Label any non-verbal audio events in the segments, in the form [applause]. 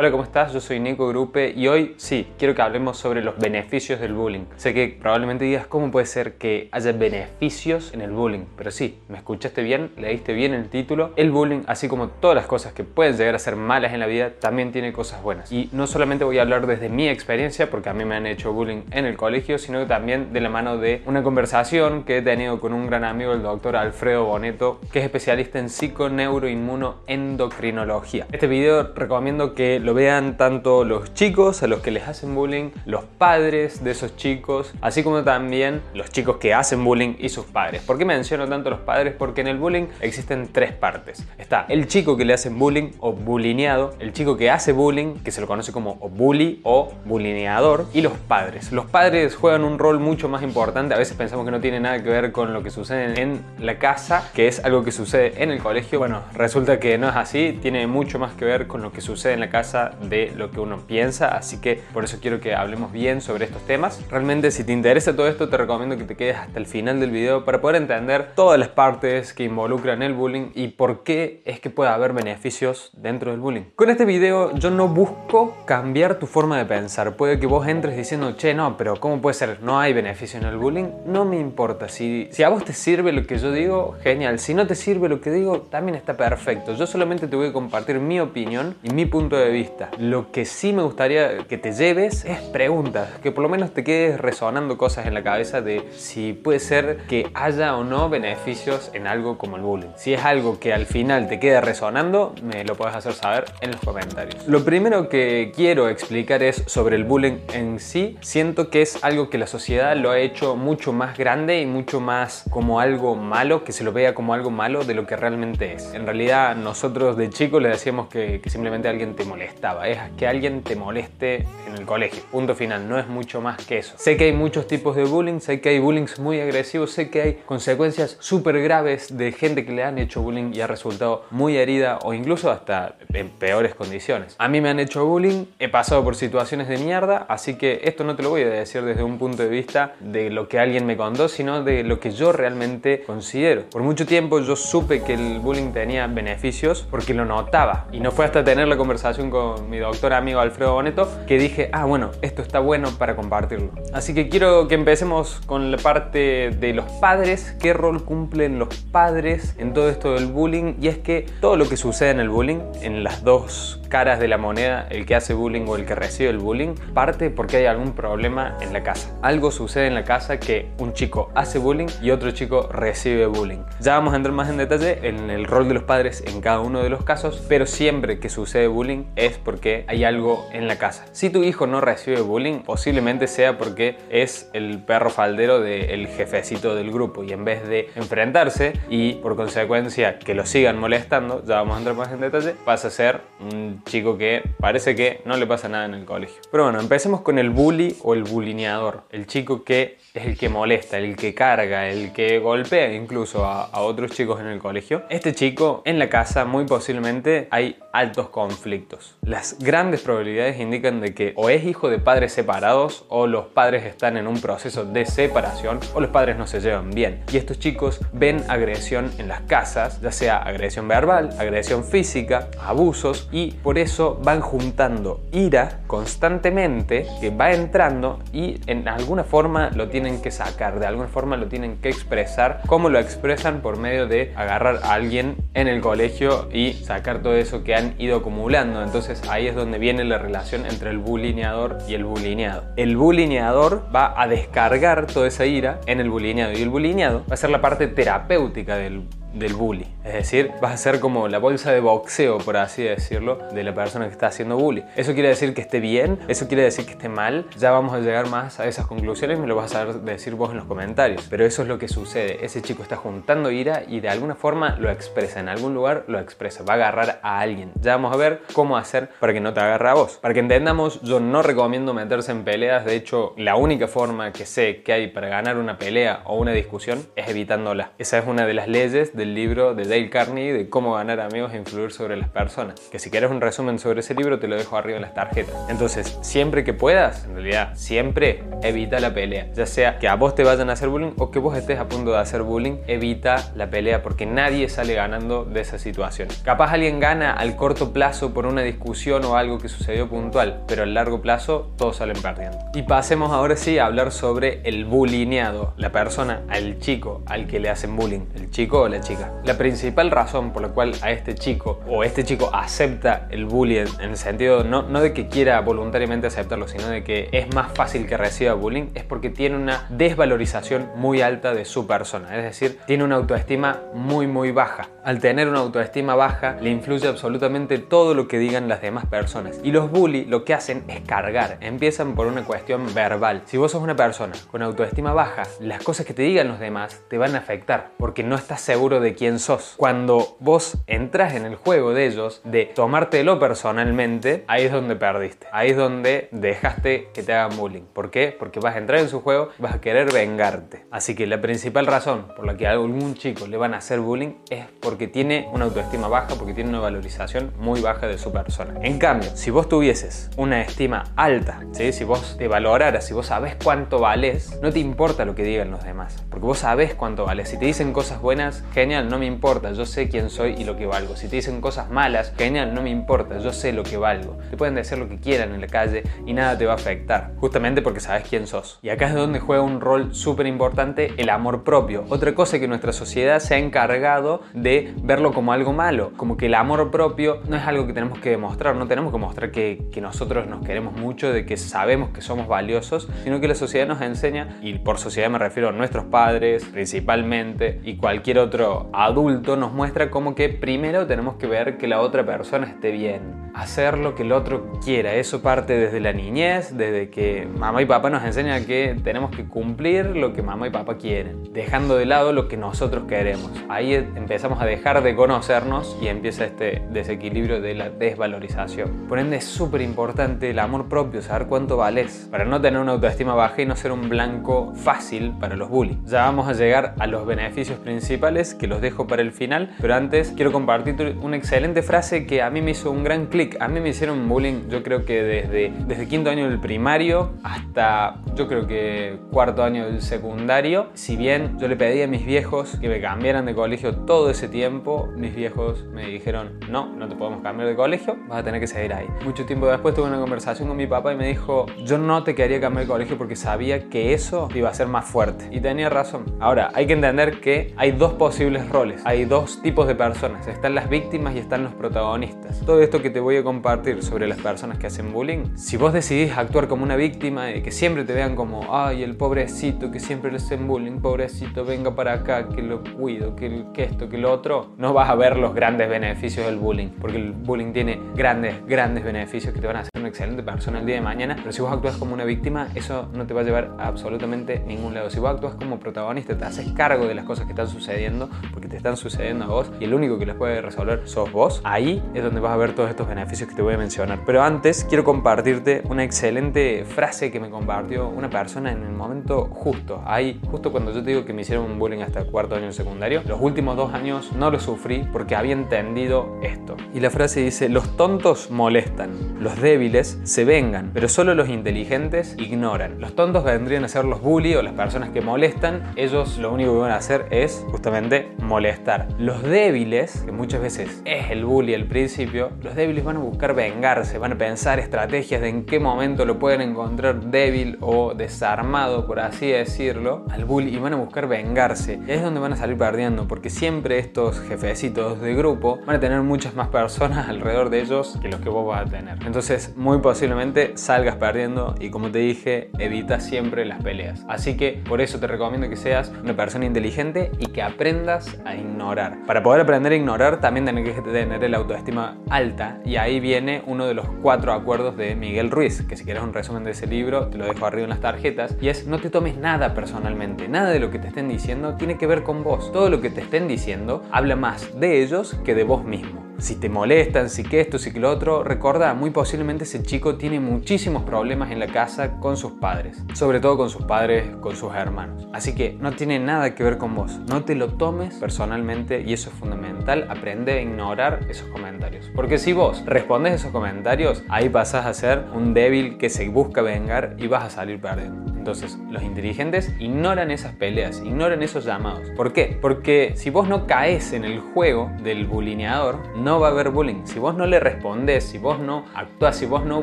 Hola, ¿cómo estás? Yo soy Nico Grupe y hoy sí, quiero que hablemos sobre los beneficios del bullying. Sé que probablemente digas cómo puede ser que haya beneficios en el bullying, pero sí, me escuchaste bien, leíste bien el título. El bullying, así como todas las cosas que pueden llegar a ser malas en la vida, también tiene cosas buenas. Y no solamente voy a hablar desde mi experiencia, porque a mí me han hecho bullying en el colegio, sino que también de la mano de una conversación que he tenido con un gran amigo, el doctor Alfredo Boneto, que es especialista en psiconeuroinmunoendocrinología. Este video recomiendo que lo vean tanto los chicos a los que les hacen bullying, los padres de esos chicos, así como también los chicos que hacen bullying y sus padres. ¿Por qué menciono tanto los padres? Porque en el bullying existen tres partes. Está el chico que le hacen bullying o bulineado, el chico que hace bullying, que se lo conoce como bully o bulineador, y los padres. Los padres juegan un rol mucho más importante, a veces pensamos que no tiene nada que ver con lo que sucede en la casa, que es algo que sucede en el colegio. Bueno, resulta que no es así, tiene mucho más que ver con lo que sucede en la casa de lo que uno piensa, así que por eso quiero que hablemos bien sobre estos temas. Realmente si te interesa todo esto te recomiendo que te quedes hasta el final del video para poder entender todas las partes que involucran el bullying y por qué es que puede haber beneficios dentro del bullying. Con este video yo no busco cambiar tu forma de pensar. Puede que vos entres diciendo, che, no, pero ¿cómo puede ser? No hay beneficio en el bullying. No me importa. Si, si a vos te sirve lo que yo digo, genial. Si no te sirve lo que digo, también está perfecto. Yo solamente te voy a compartir mi opinión y mi punto de vista lo que sí me gustaría que te lleves es preguntas, que por lo menos te quedes resonando cosas en la cabeza de si puede ser que haya o no beneficios en algo como el bullying. Si es algo que al final te queda resonando, me lo puedes hacer saber en los comentarios. Lo primero que quiero explicar es sobre el bullying en sí. Siento que es algo que la sociedad lo ha hecho mucho más grande y mucho más como algo malo, que se lo vea como algo malo de lo que realmente es. En realidad nosotros de chicos le decíamos que, que simplemente alguien te molesta es que alguien te moleste en el colegio. Punto final, no es mucho más que eso. Sé que hay muchos tipos de bullying, sé que hay bullying muy agresivos, sé que hay consecuencias súper graves de gente que le han hecho bullying y ha resultado muy herida o incluso hasta en peores condiciones. A mí me han hecho bullying, he pasado por situaciones de mierda, así que esto no te lo voy a decir desde un punto de vista de lo que alguien me contó, sino de lo que yo realmente considero. Por mucho tiempo yo supe que el bullying tenía beneficios porque lo notaba y no fue hasta tener la conversación con mi doctor amigo Alfredo Boneto que dije, ah, bueno, esto está bueno para compartirlo. Así que quiero que empecemos con la parte de los padres, qué rol cumplen los padres en todo esto del bullying. Y es que todo lo que sucede en el bullying, en las dos caras de la moneda, el que hace bullying o el que recibe el bullying, parte porque hay algún problema en la casa. Algo sucede en la casa que un chico hace bullying y otro chico recibe bullying. Ya vamos a entrar más en detalle en el rol de los padres en cada uno de los casos, pero siempre que sucede bullying es porque hay algo en la casa. Si tu hijo no recibe bullying, posiblemente sea porque es el perro faldero del jefecito del grupo y en vez de enfrentarse y por consecuencia que lo sigan molestando, ya vamos a entrar más en detalle, pasa a ser un chico que parece que no le pasa nada en el colegio. Pero bueno, empecemos con el bully o el bulineador, el chico que es el que molesta, el que carga, el que golpea incluso a, a otros chicos en el colegio. Este chico en la casa muy posiblemente hay altos conflictos. Las grandes probabilidades indican de que o es hijo de padres separados o los padres están en un proceso de separación o los padres no se llevan bien. Y estos chicos ven agresión en las casas, ya sea agresión verbal, agresión física, abusos y por eso van juntando ira constantemente que va entrando y en alguna forma lo tienen que sacar, de alguna forma lo tienen que expresar. ¿Cómo lo expresan? Por medio de agarrar a alguien en el colegio y sacar todo eso que han ido acumulando. Entonces ahí es donde viene la relación entre el bulineador y el bulineado. El bulineador va a descargar toda esa ira en el bulineado y el bulineado va a ser la parte terapéutica del del bully. Es decir, vas a ser como la bolsa de boxeo, por así decirlo, de la persona que está haciendo bully. ¿Eso quiere decir que esté bien? ¿Eso quiere decir que esté mal? Ya vamos a llegar más a esas conclusiones, me lo vas a decir vos en los comentarios. Pero eso es lo que sucede. Ese chico está juntando ira y de alguna forma lo expresa. En algún lugar lo expresa. Va a agarrar a alguien. Ya vamos a ver cómo hacer para que no te agarre a vos. Para que entendamos, yo no recomiendo meterse en peleas. De hecho, la única forma que sé que hay para ganar una pelea o una discusión es evitándola. Esa es una de las leyes del libro de Dale Carnegie de cómo ganar amigos e influir sobre las personas. Que si quieres un resumen sobre ese libro te lo dejo arriba en las tarjetas. Entonces, siempre que puedas, en realidad, siempre evita la pelea. Ya sea que a vos te vayan a hacer bullying o que vos estés a punto de hacer bullying, evita la pelea porque nadie sale ganando de esa situación. Capaz alguien gana al corto plazo por una discusión o algo que sucedió puntual, pero al largo plazo todos salen perdiendo. Y pasemos ahora sí a hablar sobre el bullyingado, la persona, al chico al que le hacen bullying, el chico o la chica. La principal razón por la cual a este chico o este chico acepta el bullying en el sentido no, no de que quiera voluntariamente aceptarlo, sino de que es más fácil que reciba bullying, es porque tiene una desvalorización muy alta de su persona, es decir, tiene una autoestima muy muy baja. Al tener una autoestima baja le influye absolutamente todo lo que digan las demás personas. Y los bully lo que hacen es cargar, empiezan por una cuestión verbal. Si vos sos una persona con autoestima baja, las cosas que te digan los demás te van a afectar porque no estás seguro de quién sos. Cuando vos entras en el juego de ellos, de tomártelo personalmente, ahí es donde perdiste. Ahí es donde dejaste que te hagan bullying. ¿Por qué? Porque vas a entrar en su juego vas a querer vengarte. Así que la principal razón por la que a algún chico le van a hacer bullying es porque tiene una autoestima baja, porque tiene una valorización muy baja de su persona. En cambio, si vos tuvieses una estima alta, ¿sí? si vos te valoraras, si vos sabés cuánto vales, no te importa lo que digan los demás, porque vos sabés cuánto vales. Si te dicen cosas buenas, genial, no me importa, yo sé quién soy y lo que valgo. Si te dicen cosas malas, genial, no me importa, yo sé lo que valgo. Te pueden decir lo que quieran en la calle y nada te va a afectar, justamente porque sabes quién sos. Y acá es donde juega un rol súper importante el amor propio. Otra cosa que nuestra sociedad se ha encargado de verlo como algo malo, como que el amor propio no es algo que tenemos que demostrar, no tenemos que mostrar que, que nosotros nos queremos mucho, de que sabemos que somos valiosos, sino que la sociedad nos enseña, y por sociedad me refiero a nuestros padres principalmente, y cualquier otro adulto nos muestra como que primero tenemos que ver que la otra persona esté bien, hacer lo que el otro quiera, eso parte desde la niñez, desde que mamá y papá nos enseñan que tenemos que cumplir lo que mamá y papá quieren, dejando de lado lo que nosotros queremos. Ahí empezamos a dejar de conocernos y empieza este desequilibrio de la desvalorización. Por ende es súper importante el amor propio, saber cuánto vales, para no tener una autoestima baja y no ser un blanco fácil para los bullies. Ya vamos a llegar a los beneficios principales que los dejo para el final, pero antes quiero compartir una excelente frase que a mí me hizo un gran clic. A mí me hicieron bullying, yo creo que desde, desde quinto año del primario hasta yo creo que cuarto año del secundario. Si bien yo le pedí a mis viejos que me cambiaran de colegio todo ese tiempo, mis viejos me dijeron, no, no te podemos cambiar de colegio, vas a tener que seguir ahí. Mucho tiempo después tuve una conversación con mi papá y me dijo, yo no te quería cambiar de colegio porque sabía que eso iba a ser más fuerte. Y tenía razón. Ahora, hay que entender que hay dos posibles roles, hay dos tipos de personas, están las víctimas y están los protagonistas. Todo esto que te voy a compartir sobre las personas que hacen bullying, si vos decidís actuar como una víctima y que siempre te vean como, ay, el pobrecito que siempre le hacen bullying, pobrecito, venga para acá, que lo cuido, que, que esto, que lo otro, no vas a ver los grandes beneficios del bullying, porque el bullying tiene grandes, grandes beneficios que te van a hacer una excelente persona el día de mañana, pero si vos actúas como una víctima, eso no te va a llevar a absolutamente ningún lado. Si vos actúas como protagonista, te haces cargo de las cosas que están sucediendo, porque te están sucediendo a vos, y el único que las puede resolver sos vos, ahí es donde vas a ver todos estos beneficios que te voy a mencionar. Pero antes, quiero compartirte una excelente frase que me compartió una persona en el momento justo. Ahí, justo cuando yo te digo que me hicieron un bullying hasta cuarto año secundario, los últimos dos años no lo sufrí porque había entendido esto. Y la frase dice, los tontos molestan, los débiles se vengan, pero solo los inteligentes ignoran. Los tontos vendrían a ser los bully o las personas que molestan, ellos lo único que van a hacer es justamente molestar. Los débiles, que muchas veces es el bully al principio, los débiles van a buscar vengarse, van a pensar estrategias de en qué momento lo pueden encontrar débil o desarmado, por así decirlo, al bully y van a buscar vengarse. Es donde van a salir perdiendo, porque siempre estos jefecitos de grupo van a tener muchas más personas [laughs] alrededor de ellos que los que vos vas a tener. Entonces, muy posiblemente salgas perdiendo y como te dije, evita siempre las peleas. Así que por eso te recomiendo que seas una persona inteligente y que aprendas a ignorar. Para poder aprender a ignorar también tenés que tener el autoestima alta y ahí viene uno de los cuatro acuerdos de Miguel Ruiz, que si quieres un resumen de ese libro te lo dejo arriba en las tarjetas y es no te tomes nada personalmente, nada de lo que te estén diciendo tiene que ver con vos. Todo lo que te estén diciendo habla más de ellos que de vos mismo. Si te molestan, si que esto, si que lo otro, recuerda, muy posiblemente ese chico tiene muchísimos problemas en la casa con sus padres, sobre todo con sus padres, con sus hermanos. Así que no tiene nada que ver con vos, no te lo tomes personalmente y eso es fundamental, aprende a ignorar esos comentarios. Porque si vos respondes esos comentarios, ahí pasás a ser un débil que se busca vengar y vas a salir perdiendo. Entonces, los inteligentes ignoran esas peleas, ignoran esos llamados. ¿Por qué? Porque si vos no caes en el juego del bulineador, no va a haber bullying. Si vos no le respondes, si vos no actúas, si vos no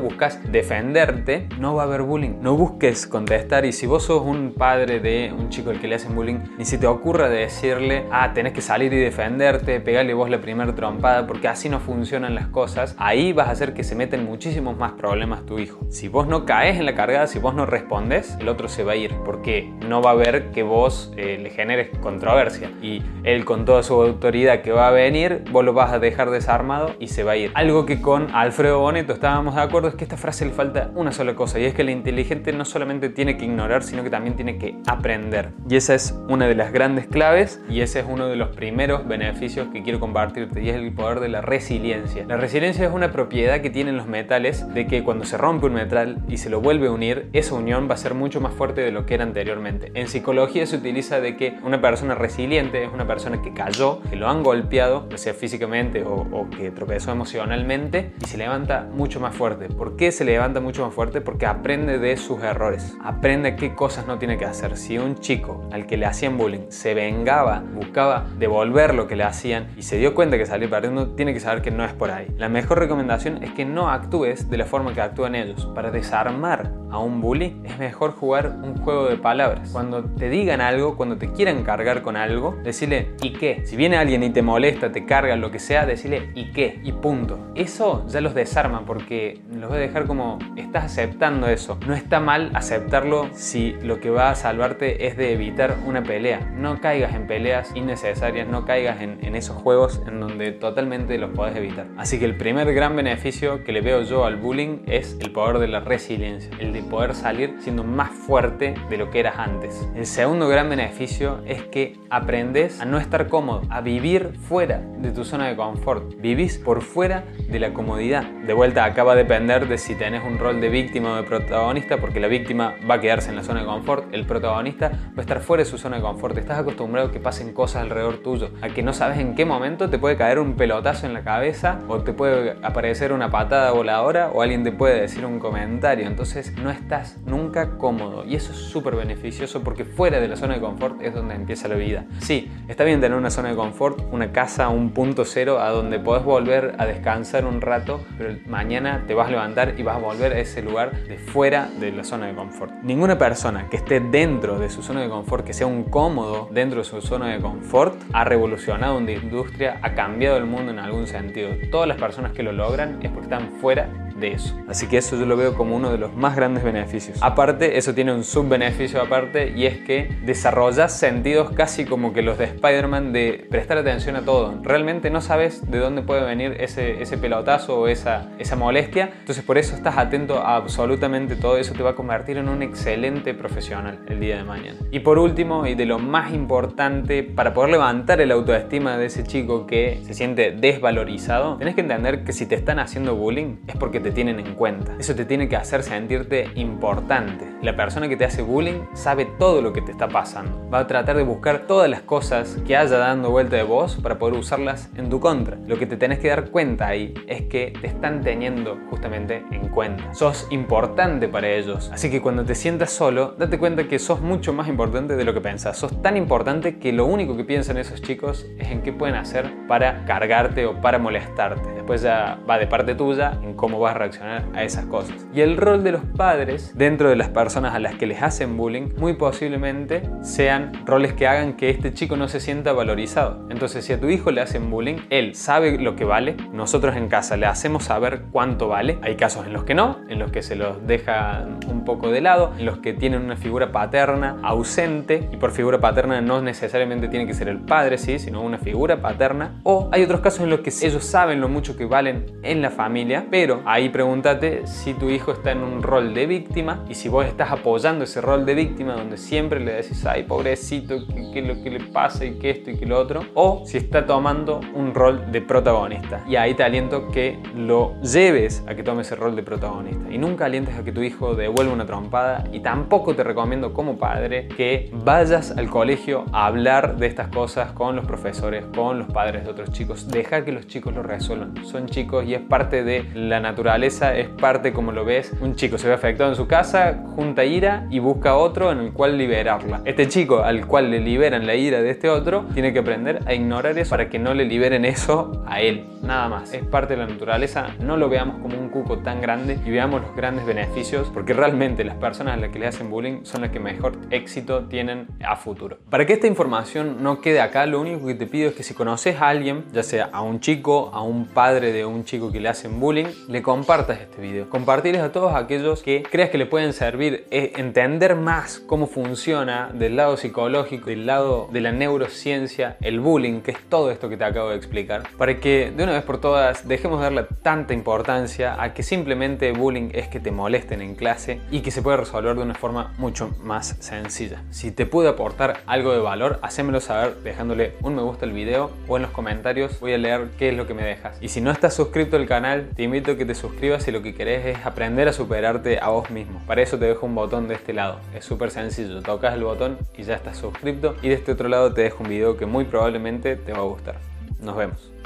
buscas defenderte, no va a haber bullying. No busques contestar y si vos sos un padre de un chico al que le hacen bullying, ni se te ocurra decirle, ah, tenés que salir y defenderte, pegarle vos la primera trompada, porque así no funcionan las cosas. Ahí vas a hacer que se meten muchísimos más problemas tu hijo. Si vos no caes en la cargada, si vos no respondes, otro se va a ir, porque no va a ver que vos eh, le generes controversia. Y él con toda su autoridad que va a venir, vos lo vas a dejar desarmado y se va a ir. Algo que con Alfredo Boneto estábamos de acuerdo es que a esta frase le falta una sola cosa, y es que el inteligente no solamente tiene que ignorar, sino que también tiene que aprender. Y esa es una de las grandes claves, y ese es uno de los primeros beneficios que quiero compartirte, y es el poder de la resiliencia. La resiliencia es una propiedad que tienen los metales de que cuando se rompe un metal y se lo vuelve a unir, esa unión va a ser mucho más fuerte de lo que era anteriormente. En psicología se utiliza de que una persona resiliente es una persona que cayó, que lo han golpeado, sea físicamente o, o que tropezó emocionalmente y se levanta mucho más fuerte. ¿Por qué se levanta mucho más fuerte? Porque aprende de sus errores, aprende qué cosas no tiene que hacer. Si un chico al que le hacían bullying se vengaba, buscaba devolver lo que le hacían y se dio cuenta que salió perdiendo, tiene que saber que no es por ahí. La mejor recomendación es que no actúes de la forma que actúan ellos. Para desarmar a un bully es mejor jugar un juego de palabras. Cuando te digan algo, cuando te quieran cargar con algo, decirle ¿y qué? Si viene alguien y te molesta, te carga, lo que sea, ¿y qué? Y punto. Eso ya los desarma porque los voy a dejar como estás aceptando eso. No está mal aceptarlo si lo que va a salvarte es de evitar una pelea. No caigas en peleas innecesarias, no caigas en, en esos juegos en donde totalmente los podés evitar. Así que el primer gran beneficio que le veo yo al bullying es el poder de la resiliencia, el de poder salir siendo más fuerte de lo que eras antes. El segundo gran beneficio es que aprendes a no estar cómodo, a vivir fuera de tu zona de confort. Vivís por fuera de la comodidad. De vuelta, acaba de depender de si tenés un rol de víctima o de protagonista, porque la víctima va a quedarse en la zona de confort, el protagonista va a estar fuera de su zona de confort. Estás acostumbrado a que pasen cosas alrededor tuyo, a que no sabes en qué momento te puede caer un pelotazo en la cabeza o te puede aparecer una patada voladora o alguien te puede decir un comentario. Entonces no estás nunca cómodo y eso es súper beneficioso porque fuera de la zona de confort es donde empieza la vida. Sí, está bien tener una zona de confort, una casa, un punto cero a donde podés volver a descansar un rato, pero mañana te vas a levantar y vas a volver a ese lugar de fuera de la zona de confort. Ninguna persona que esté dentro de su zona de confort, que sea un cómodo dentro de su zona de confort, ha revolucionado una industria, ha cambiado el mundo en algún sentido. Todas las personas que lo logran es porque están fuera de eso. Así que eso yo lo veo como uno de los más grandes beneficios. Aparte, eso tiene un subbeneficio aparte y es que desarrollas sentidos casi como que los de Spider-Man de prestar atención a todo. Realmente no sabes de dónde puede venir ese, ese pelotazo o esa, esa molestia, entonces por eso estás atento a absolutamente todo. Eso te va a convertir en un excelente profesional el día de mañana. Y por último, y de lo más importante, para poder levantar el autoestima de ese chico que se siente desvalorizado, tenés que entender que si te están haciendo bullying es porque te tienen en cuenta. Eso te tiene que hacer sentirte importante. La persona que te hace bullying sabe todo lo que te está pasando. Va a tratar de buscar todas las cosas que haya dando vuelta de vos para poder usarlas en tu contra. Lo que te tenés que dar cuenta ahí es que te están teniendo justamente en cuenta. Sos importante para ellos. Así que cuando te sientas solo, date cuenta que sos mucho más importante de lo que pensás. Sos tan importante que lo único que piensan esos chicos es en qué pueden hacer para cargarte o para molestarte. Después ya va de parte tuya en cómo vas reaccionar a esas cosas. Y el rol de los padres dentro de las personas a las que les hacen bullying muy posiblemente sean roles que hagan que este chico no se sienta valorizado. Entonces si a tu hijo le hacen bullying, él sabe lo que vale, nosotros en casa le hacemos saber cuánto vale. Hay casos en los que no, en los que se los deja un poco de lado, en los que tienen una figura paterna ausente y por figura paterna no necesariamente tiene que ser el padre, ¿sí? sino una figura paterna. O hay otros casos en los que ellos saben lo mucho que valen en la familia, pero ahí pregúntate si tu hijo está en un rol de víctima y si vos estás apoyando ese rol de víctima donde siempre le decís, ay, pobrecito, qué es lo que le pasa y que esto y que lo otro, o si está tomando un rol de protagonista. Y ahí te aliento que lo lleves a que tome ese rol de protagonista y nunca alientes a que tu hijo devuelva una trompada y tampoco te recomiendo como padre que vayas al colegio a hablar de estas cosas con los profesores, con los padres de otros chicos. Deja que los chicos lo resuelvan. Son chicos y es parte de la naturaleza, es parte como lo ves. Un chico se ve afectado en su casa, junta ira y busca otro en el cual liberarla. Este chico al cual le liberan la ira de este otro tiene que aprender a ignorar eso para que no le liberen eso a él. Nada más. Es parte de la naturaleza. No lo veamos como un cuco tan grande y veamos los grandes beneficios porque realmente las personas a las que le hacen bullying son las que mejor éxito tienen a futuro. Para que esta información no quede acá, lo único que te pido es que si conoces a alguien, ya sea a un chico, a un padre de un chico que le hacen bullying, le compartas este video. Compartirles a todos aquellos que creas que le pueden servir eh, entender más cómo funciona del lado psicológico, del lado de la neurociencia, el bullying, que es todo esto que te acabo de explicar, para que de una vez por todas dejemos de darle tanta importancia a que simplemente bullying es que te molesten en clase y que se puede resolver de una forma mucho más sencilla. Si te pude aportar algo de valor, hacémelo saber dejándole un me gusta al video o en los comentarios voy a leer qué es lo que me dejas. Y si no estás suscrito al canal, te invito a que te suscribas si lo que querés es aprender a superarte a vos mismo. Para eso te dejo un botón de este lado. Es súper sencillo, tocas el botón y ya estás suscrito. Y de este otro lado te dejo un video que muy probablemente te va a gustar. Nos vemos.